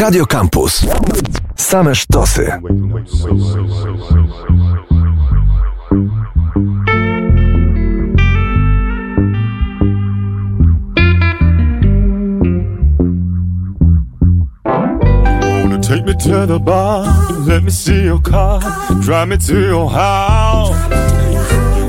Radio Campus. Same sztosy. Take me to the bar, let me see your car, drive me to your house.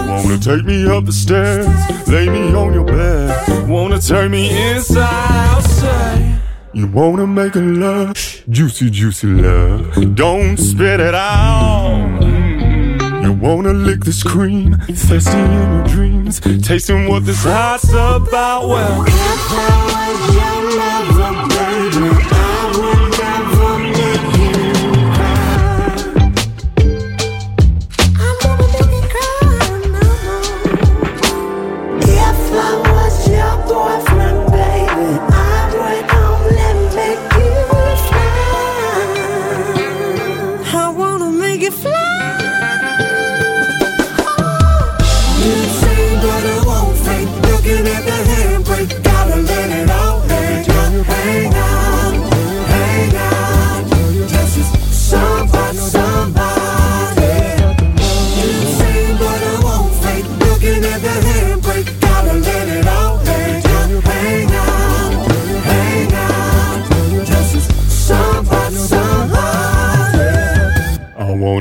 Wanna take me up the stairs, lay me on your bed, wanna turn me inside. You wanna make a love, juicy, juicy love, don't spit it out. You wanna lick this cream, thirsty in your dreams, tasting what this heart's about. Well,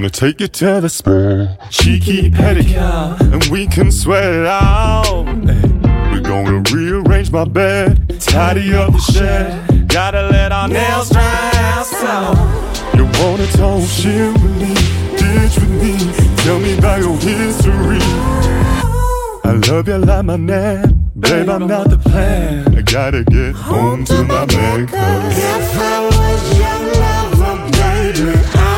Wanna take you to the spa, cheeky pedicure, and we can sweat it out. We're gonna rearrange my bed, tidy up the shed. Gotta let our nails dry out. You wanna talk shit with me, ditch with me, tell me about your history. I love you like my name, babe. I'm not the plan. I gotta get home to my man. If I was your lover, baby,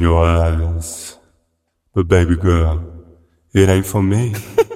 your eyes. But baby girl, it ain't for me.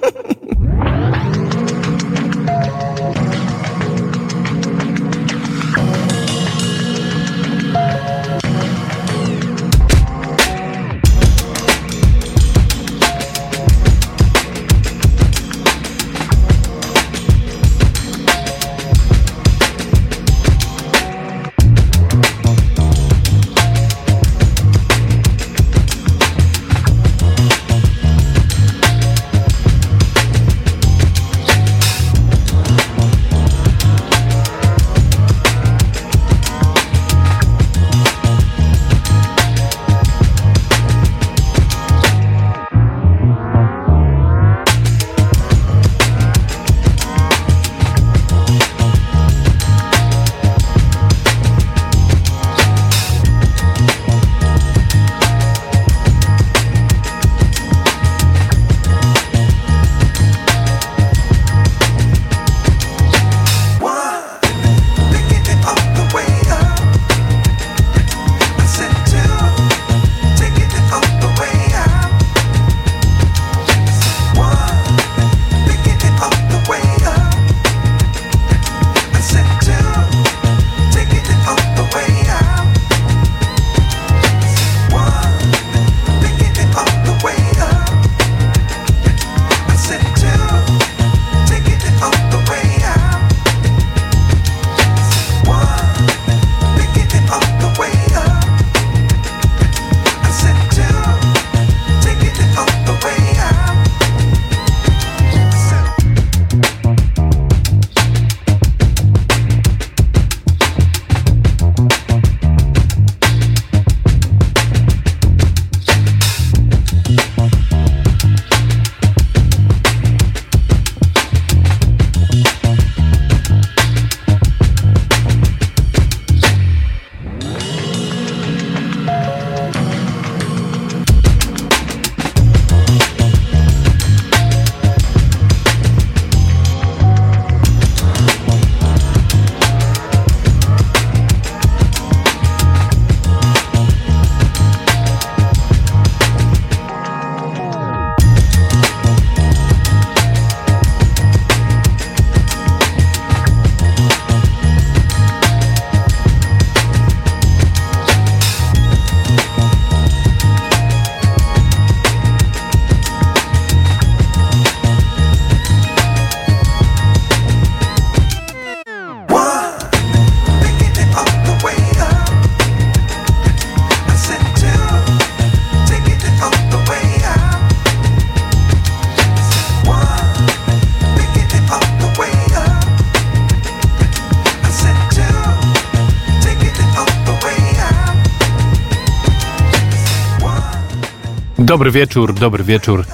Dobry wieczór, dobry wieczór.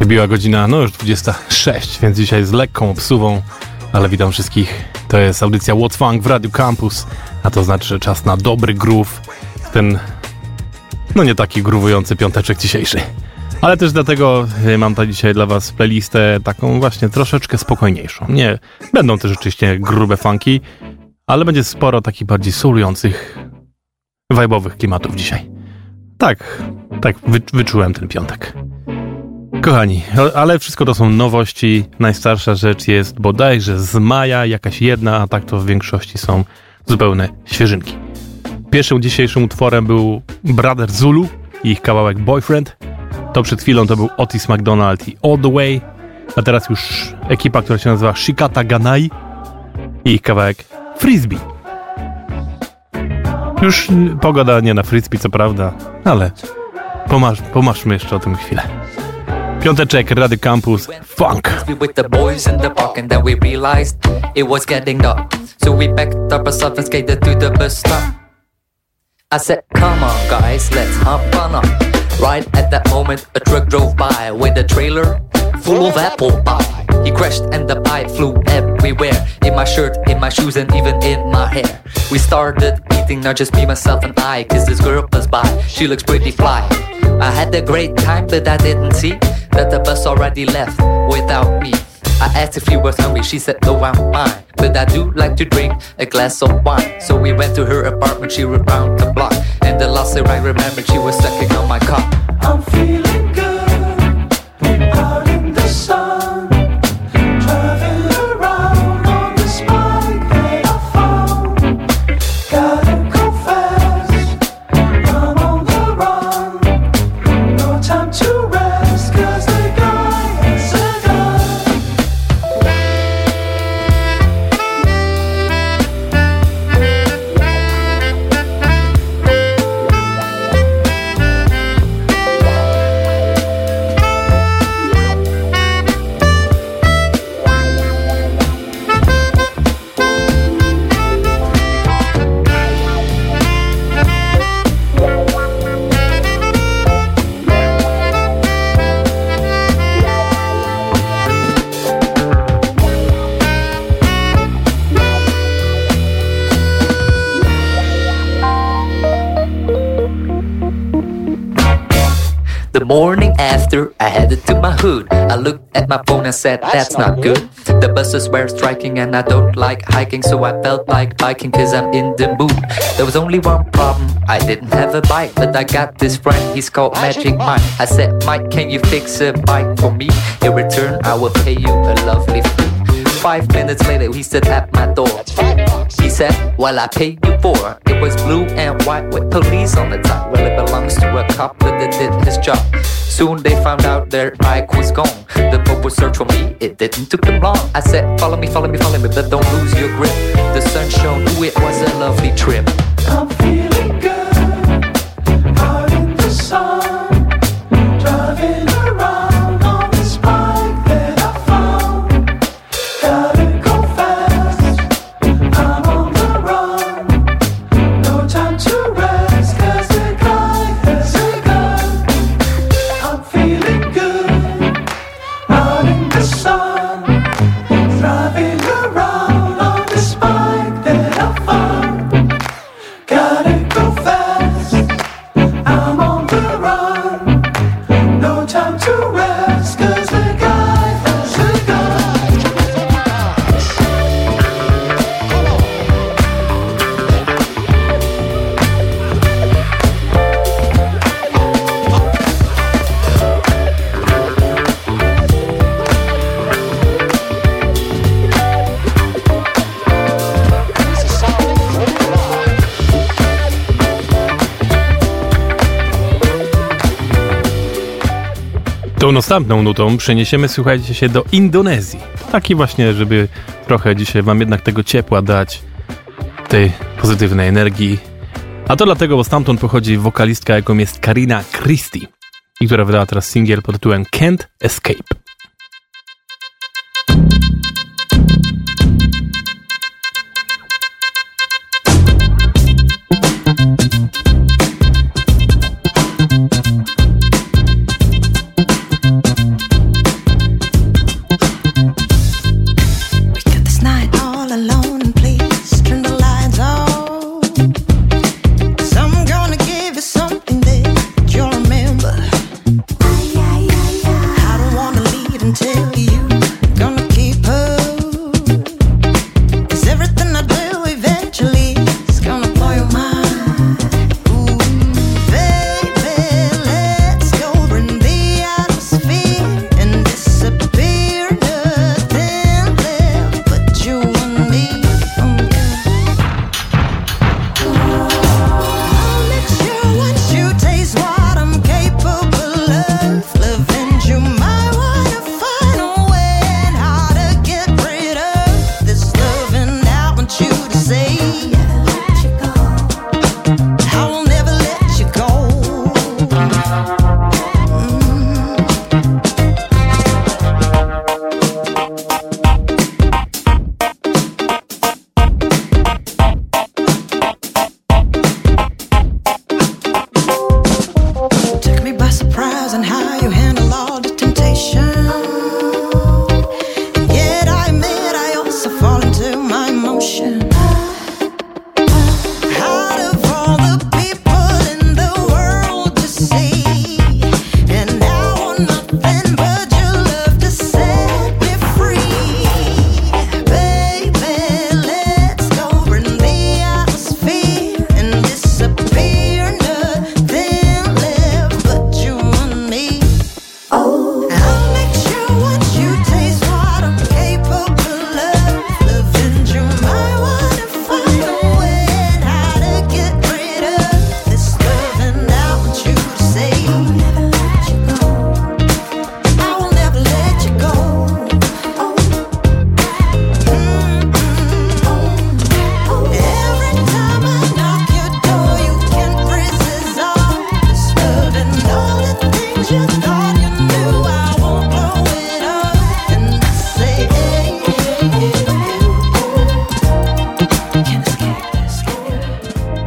Wybiła godzina, no już 26, więc dzisiaj z lekką obsuwą, ale witam wszystkich. To jest audycja What's Funk w Radio Campus, a to znaczy, że czas na dobry groove, ten, no nie taki gruwujący piąteczek dzisiejszy. Ale też dlatego y, mam ta dzisiaj dla was playlistę taką właśnie troszeczkę spokojniejszą. Nie, będą też rzeczywiście grube funky, ale będzie sporo takich bardziej soulujących, wajbowych klimatów dzisiaj. Tak, tak, wy, wyczułem ten piątek. Kochani, ale wszystko to są nowości. Najstarsza rzecz jest bodajże z maja, jakaś jedna, a tak to w większości są zupełne świeżynki. Pierwszym dzisiejszym utworem był Brother Zulu i ich kawałek Boyfriend. To przed chwilą to był Otis McDonald i All The Way, a teraz już ekipa, która się nazywa Shikata Ganai i ich kawałek Frisbee. Już pogoda nie na frisbee, co prawda, ale pomasz, pomaszmy jeszcze o tym chwilę. Piąteczek, Rady Campus, Funk. With the boys in the park and then we realized it was getting dark. So we packed up ourselves and skated to the bus stop. I said, come on guys, let's hop on up. Right at that moment, a truck drove by with a trailer full of apple pie. He crashed and the pie flew everywhere. In my shirt, in my shoes, and even in my hair. We started eating, not just me, myself, and I. Cause this girl was by, she looks pretty fly. I had a great time, but I didn't see that the bus already left without me. I asked if she was hungry, she said, No, I'm fine. But I do like to drink a glass of wine. So we went to her apartment, she was round the block. And the last thing I remembered, she was sucking on my cock. I'm feeling The morning after, I headed to my hood. I looked at my phone and said, That's not good. The buses were striking and I don't like hiking, so I felt like biking cause I'm in the mood. There was only one problem, I didn't have a bike, but I got this friend, he's called Magic Mike. I said, Mike, can you fix a bike for me? In return, I will pay you a lovely fee. Five minutes later, he stood at my door. Well, I paid you for. It was blue and white with police on the top. Well, it belongs to a cop that did his job. Soon they found out their bike was gone. The Pope would search for me, it didn't took them long. I said, Follow me, follow me, follow me, but don't lose your grip. The sun shone, ooh, it was a lovely trip. I'm feeling good Następną nutą przeniesiemy, słuchajcie się, do Indonezji. Taki właśnie, żeby trochę dzisiaj wam jednak tego ciepła dać, tej pozytywnej energii. A to dlatego, bo stamtąd pochodzi wokalistka, jaką jest Karina Christie, i która wydała teraz singiel pod tytułem Can't Escape.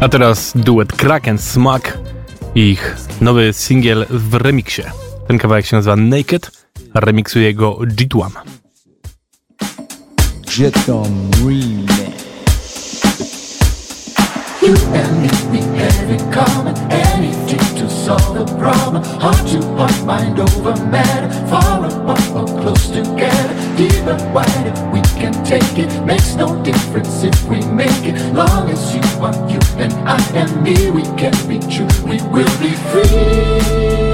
A teraz duet Kraken Smack i ich nowy singiel w remiksie. Ten kawałek się nazywa Naked, a remiksuje go Jitwam. Jeton Remix. You and me, we have in common anything solve the problem. Heart to heart, mind over matter. Far apart or close together. Deep and wide, we can take it. Makes no difference if we make it. Long as you are you and I and me, we can be true. We will be free.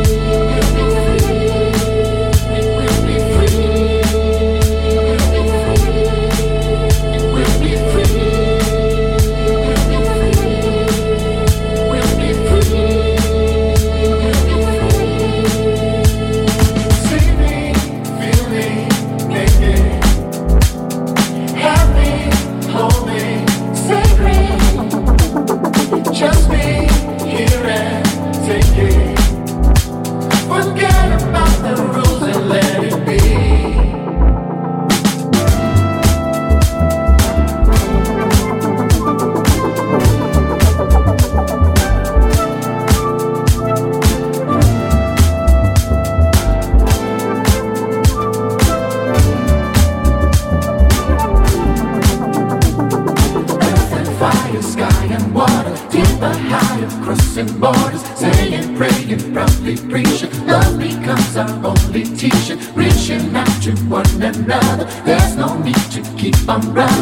I'm right.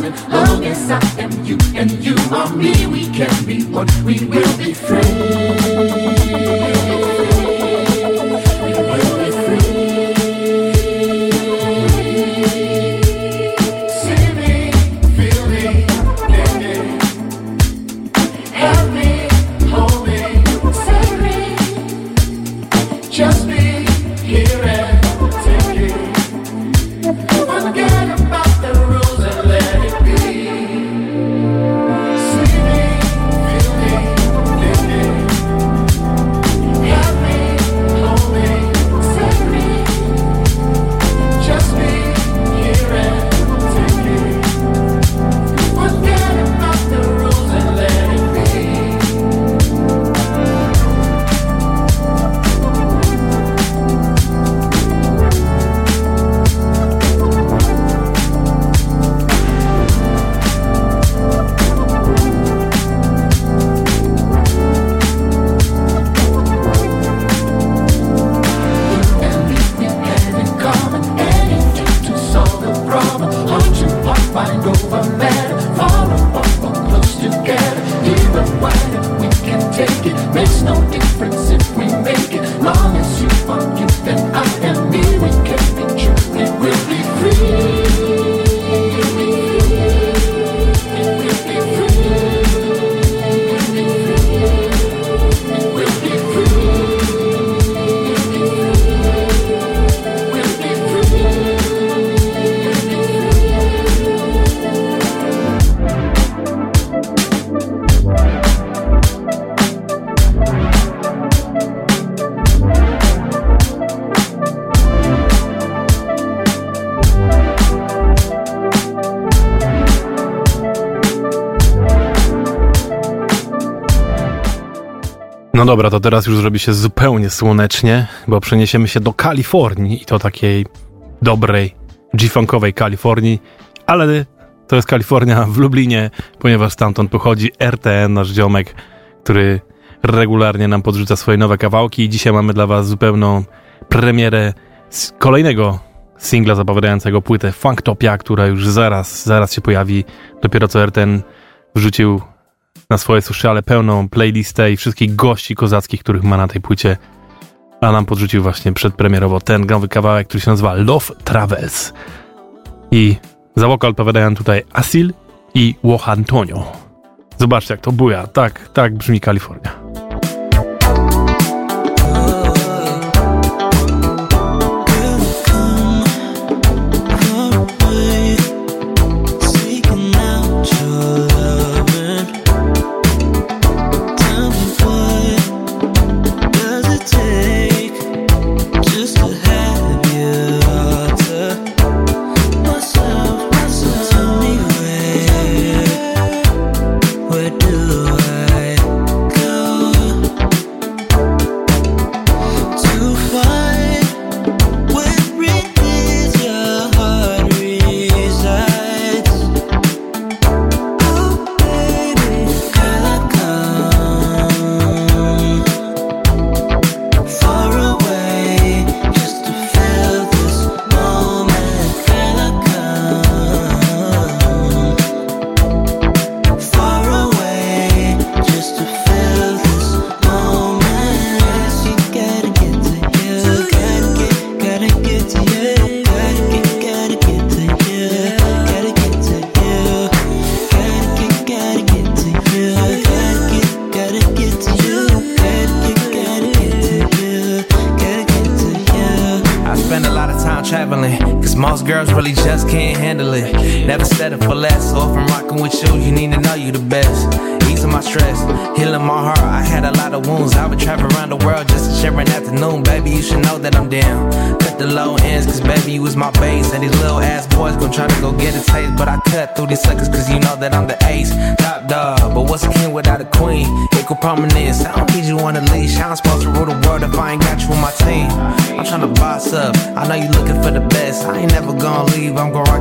No dobra, to teraz już zrobi się zupełnie słonecznie, bo przeniesiemy się do Kalifornii i to takiej dobrej, G-funkowej Kalifornii, ale to jest Kalifornia w Lublinie, ponieważ stamtąd pochodzi RTN, nasz ziomek, który regularnie nam podrzuca swoje nowe kawałki i dzisiaj mamy dla was zupełną premierę z kolejnego singla zapowiadającego płytę Funktopia, która już zaraz, zaraz się pojawi. Dopiero co RTN wrzucił na swoje sociale pełną playlistę i wszystkich gości kozackich, których ma na tej płycie. A nam podrzucił właśnie przedpremierowo ten nowy kawałek, który się nazywa Love Travels. I za wokal odpowiadają tutaj Asil i Wohantonio. Zobaczcie jak to buja. Tak, tak brzmi Kalifornia. prominence. I don't need you on a leash. I'm supposed to rule the world if I ain't got you on my team? I'm trying to boss up. I know you looking for the best. I ain't never gonna leave. I'm gonna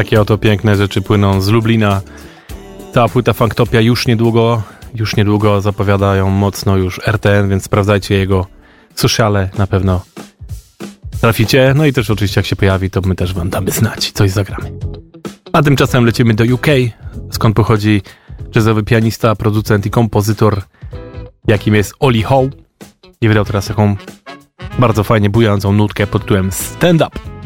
Takie oto piękne rzeczy płyną z Lublina. Ta płyta Funktopia już niedługo, już niedługo zapowiadają mocno już RTN, więc sprawdzajcie jego sociale, na pewno traficie. No i też oczywiście jak się pojawi, to my też wam damy znać, coś zagramy. A tymczasem lecimy do UK, skąd pochodzi jazzowy pianista, producent i kompozytor, jakim jest Oli Howe. I wydał teraz taką bardzo fajnie bujającą nutkę pod tytułem Stand Up.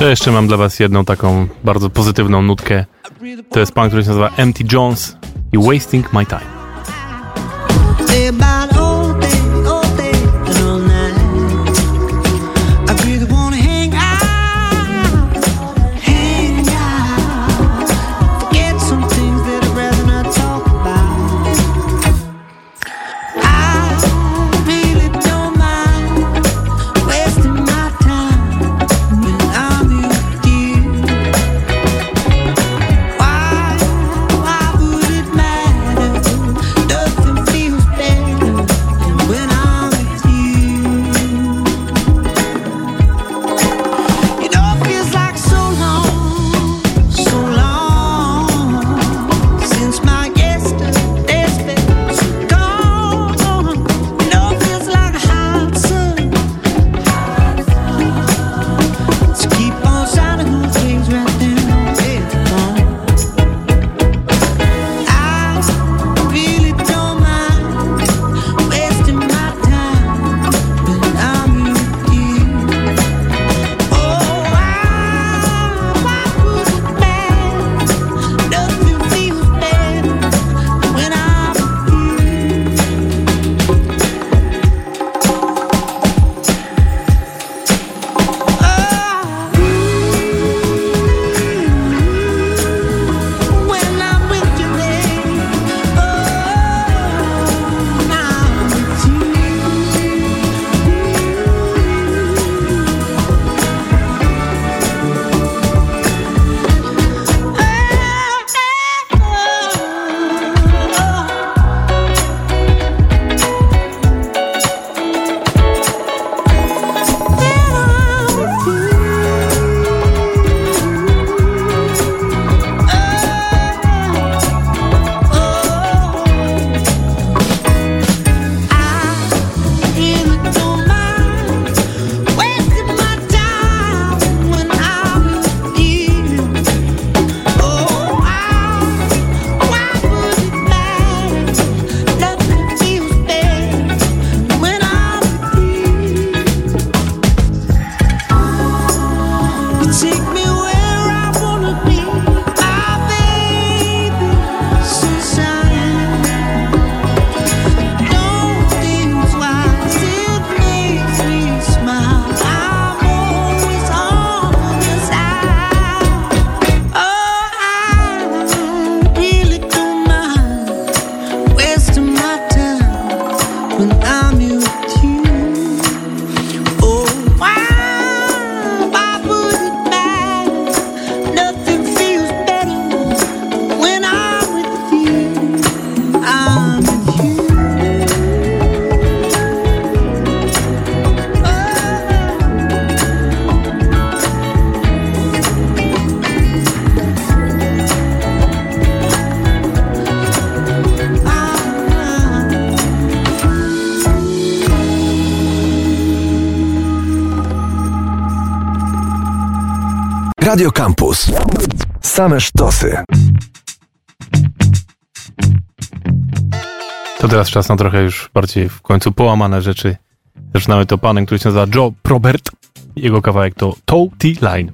To jeszcze mam dla was jedną taką bardzo pozytywną nutkę. To jest pan, który się nazywa M.T. Jones i Wasting My Time. Radio Campus. Same sztosy. To teraz czas na trochę już bardziej w końcu połamane rzeczy. Zaczynamy to panem, który się nazywa Joe Probert. Jego kawałek to Toe T-Line.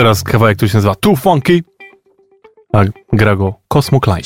Teraz kawałek, który się nazywa Too Funky, a gra go Cosmo Klein.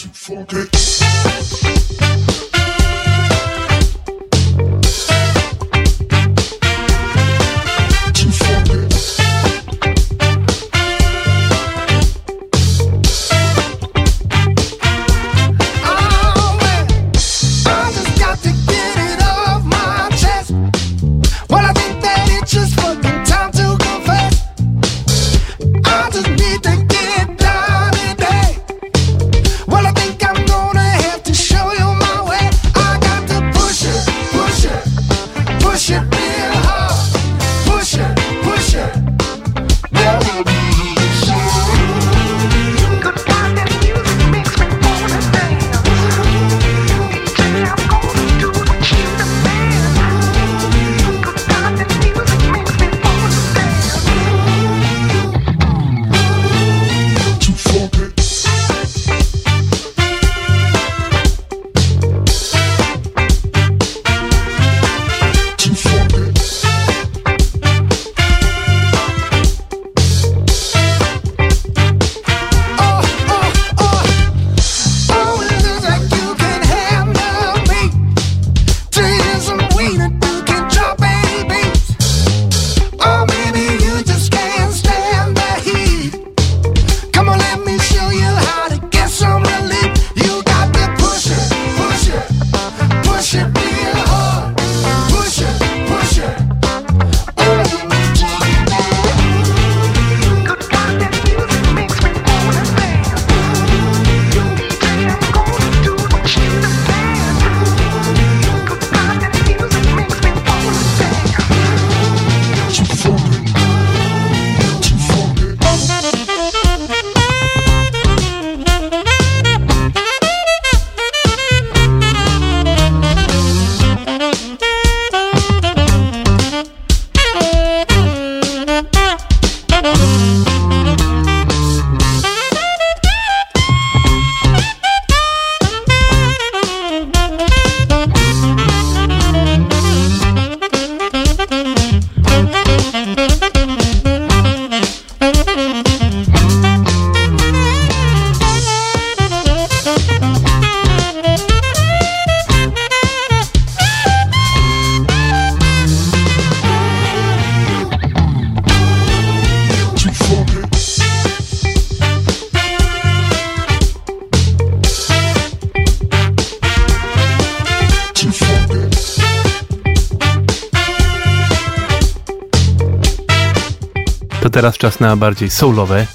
Teraz czas na bardziej soulowe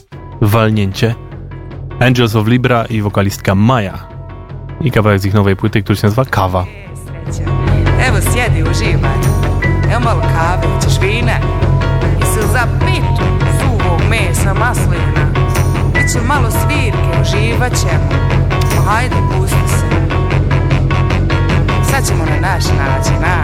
walnięcie. Angels of Libra i wokalistka Maja. I kawałek z ich nowej płyty, który się nazywa Kawa. Evo sjedi, uživaj. Evo malo kave, ćeš vina. Jesi li za pitu suvog mesa maslina? Biće malo svirke, uživat ćemo. Hajde, pusti se. Sad ćemo na naš način, a?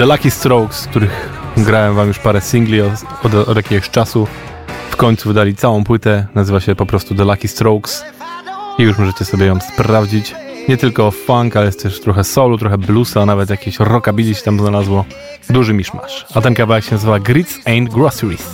The Lucky Strokes, których grałem wam już parę singli od, od, od jakiegoś czasu. W końcu wydali całą płytę, nazywa się po prostu The Lucky Strokes i już możecie sobie ją sprawdzić. Nie tylko funk, ale jest też trochę soulu, trochę bluesa, nawet jakieś rockabilly się tam znalazło. Duży miszmasz. A ten kawałek się nazywa Grits and Groceries.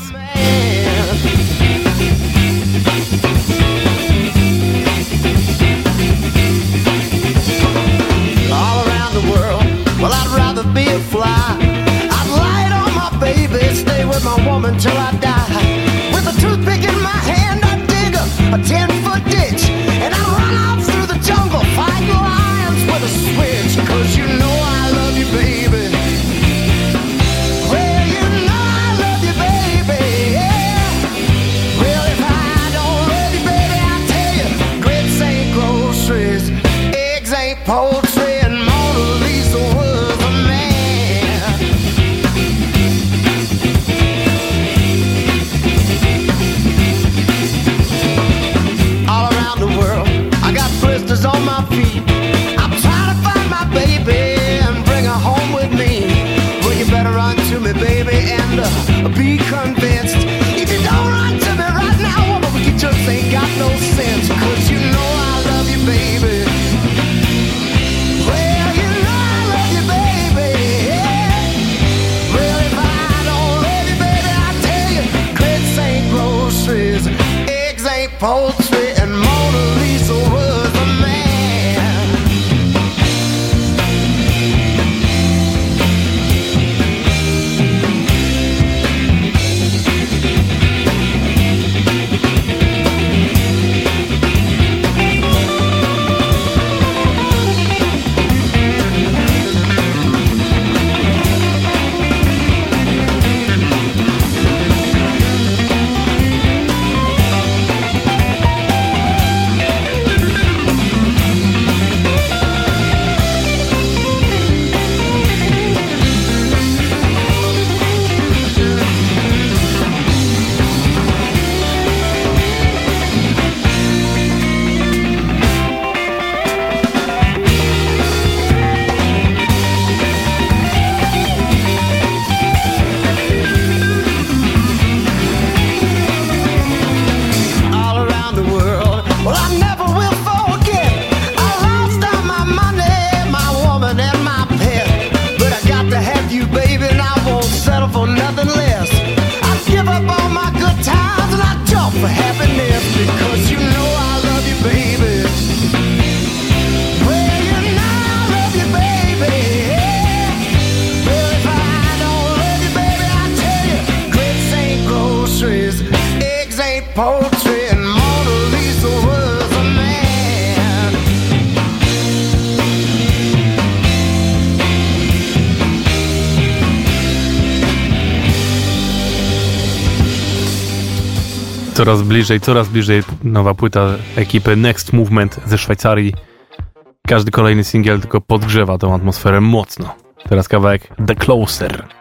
Coraz bliżej, coraz bliżej nowa płyta ekipy Next Movement ze Szwajcarii. Każdy kolejny singiel tylko podgrzewa tą atmosferę mocno. Teraz kawałek The Closer.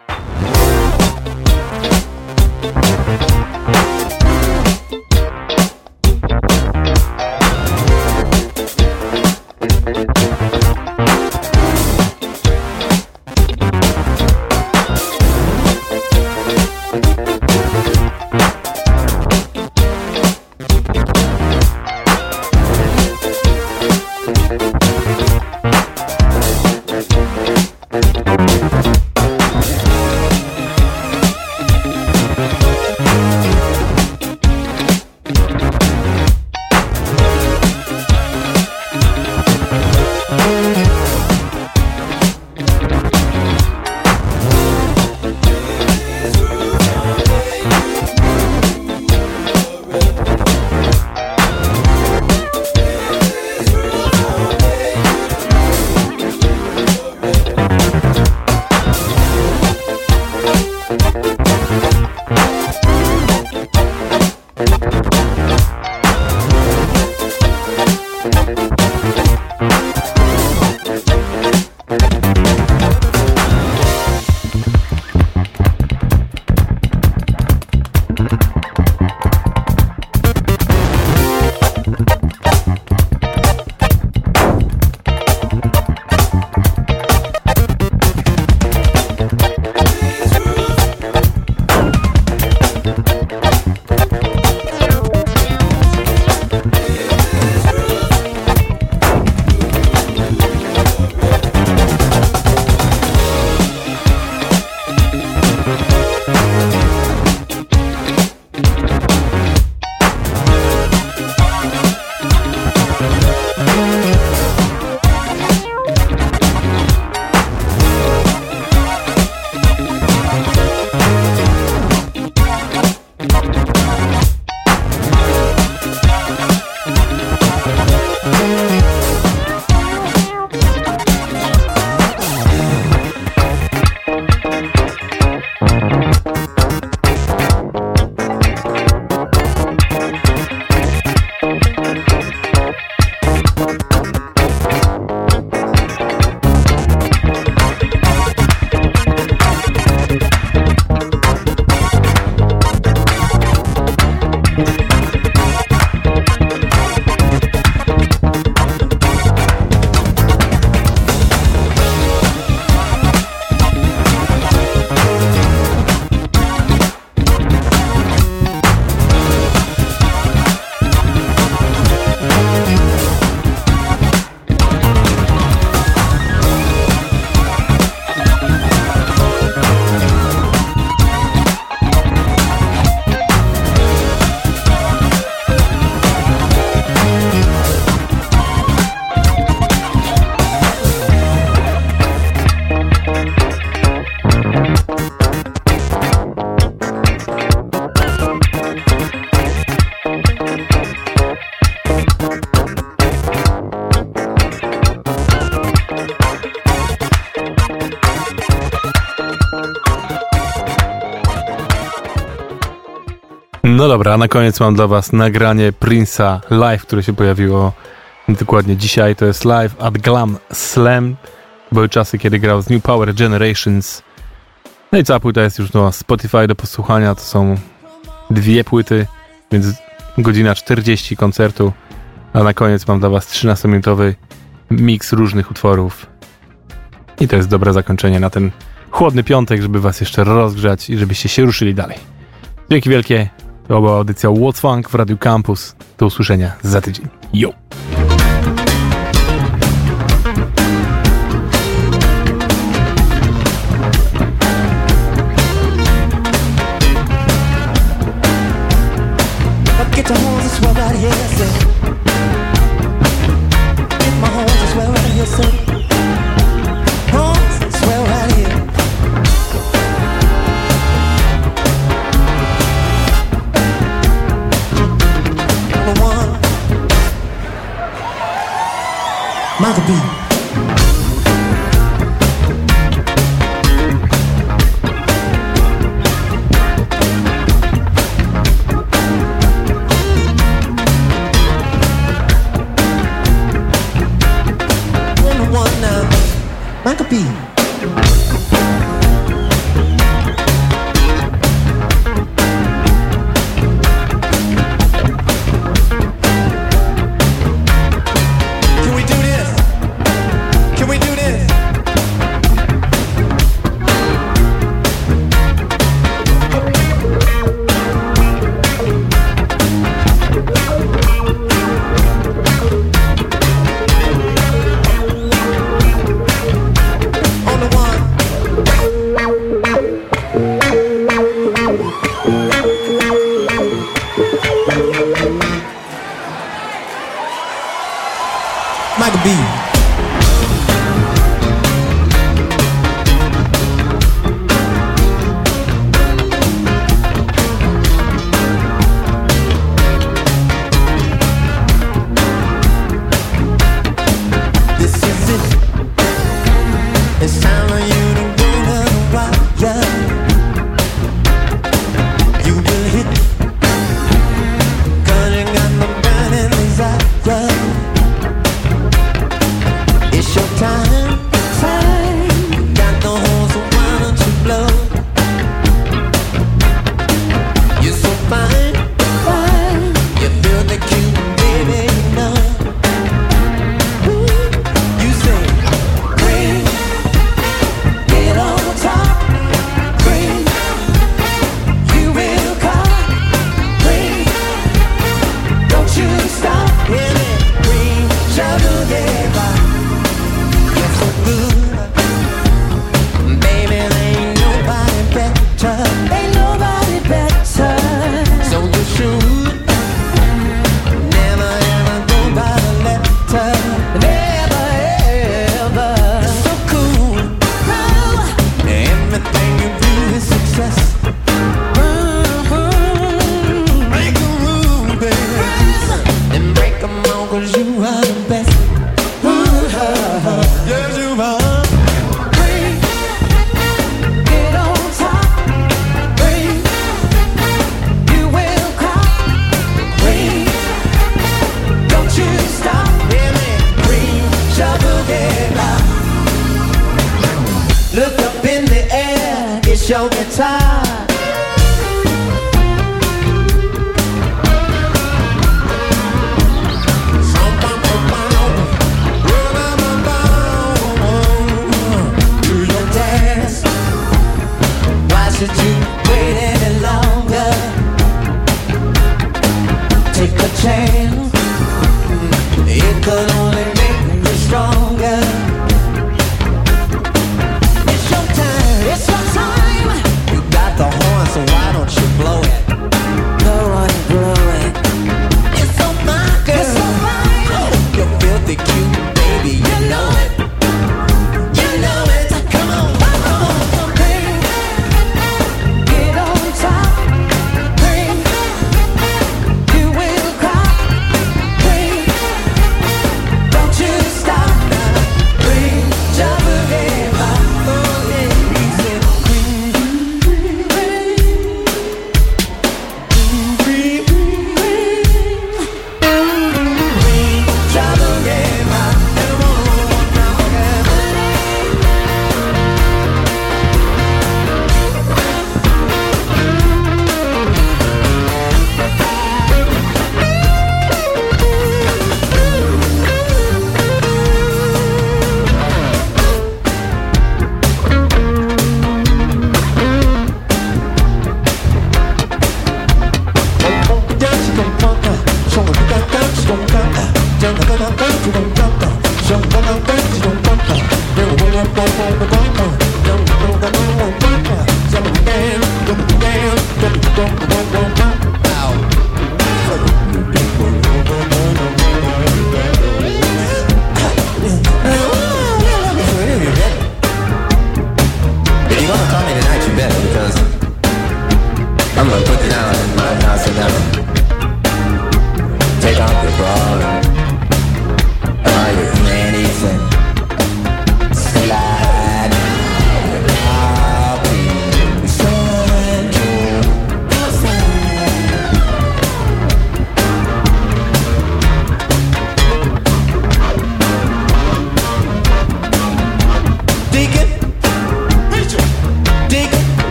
dobra, a na koniec mam dla was nagranie Prince'a live, które się pojawiło dokładnie dzisiaj. To jest live at Glam Slam. Były czasy, kiedy grał z New Power Generations. No i cała płyta jest już na Spotify do posłuchania. To są dwie płyty, więc godzina 40 koncertu. A na koniec mam dla was 13-minutowy miks różnych utworów. I to jest dobre zakończenie na ten chłodny piątek, żeby was jeszcze rozgrzać i żebyście się ruszyli dalej. Dzięki wielkie. To była audycja What's Funk w Radiu Campus. Do usłyszenia za tydzień. Yo! Michael B. Uh, Michael B.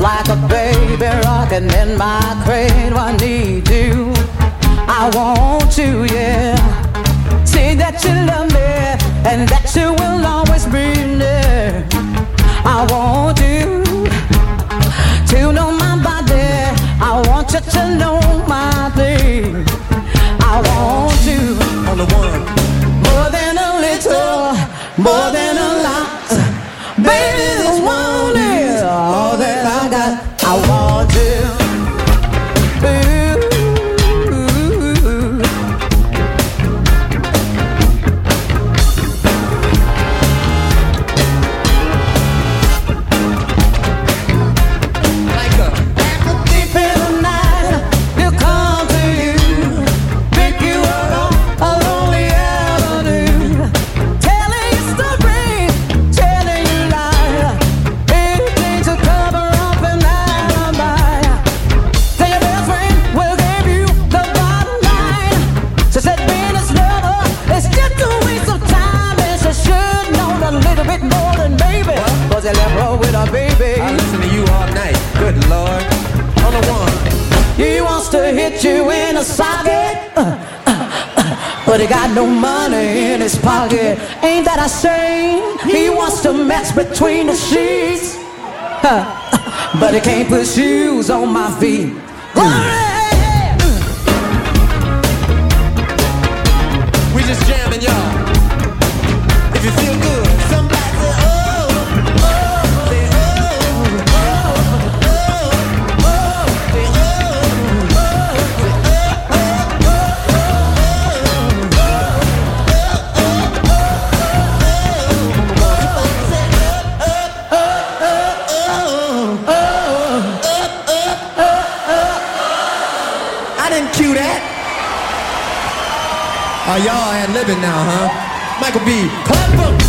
Just like a baby rocking in my cradle, I need you. I want you, yeah. Say that you love me and that you will always be there. I want you to know my body. I want you to know my thing. I want you on the one more than a little, more than a lot. Baby, but he got no money in his pocket. Ain't that a shame? He wants to mess between the sheets, uh, uh, but he can't put shoes on my feet. We y'all ad libbing now, huh? Michael B. Clap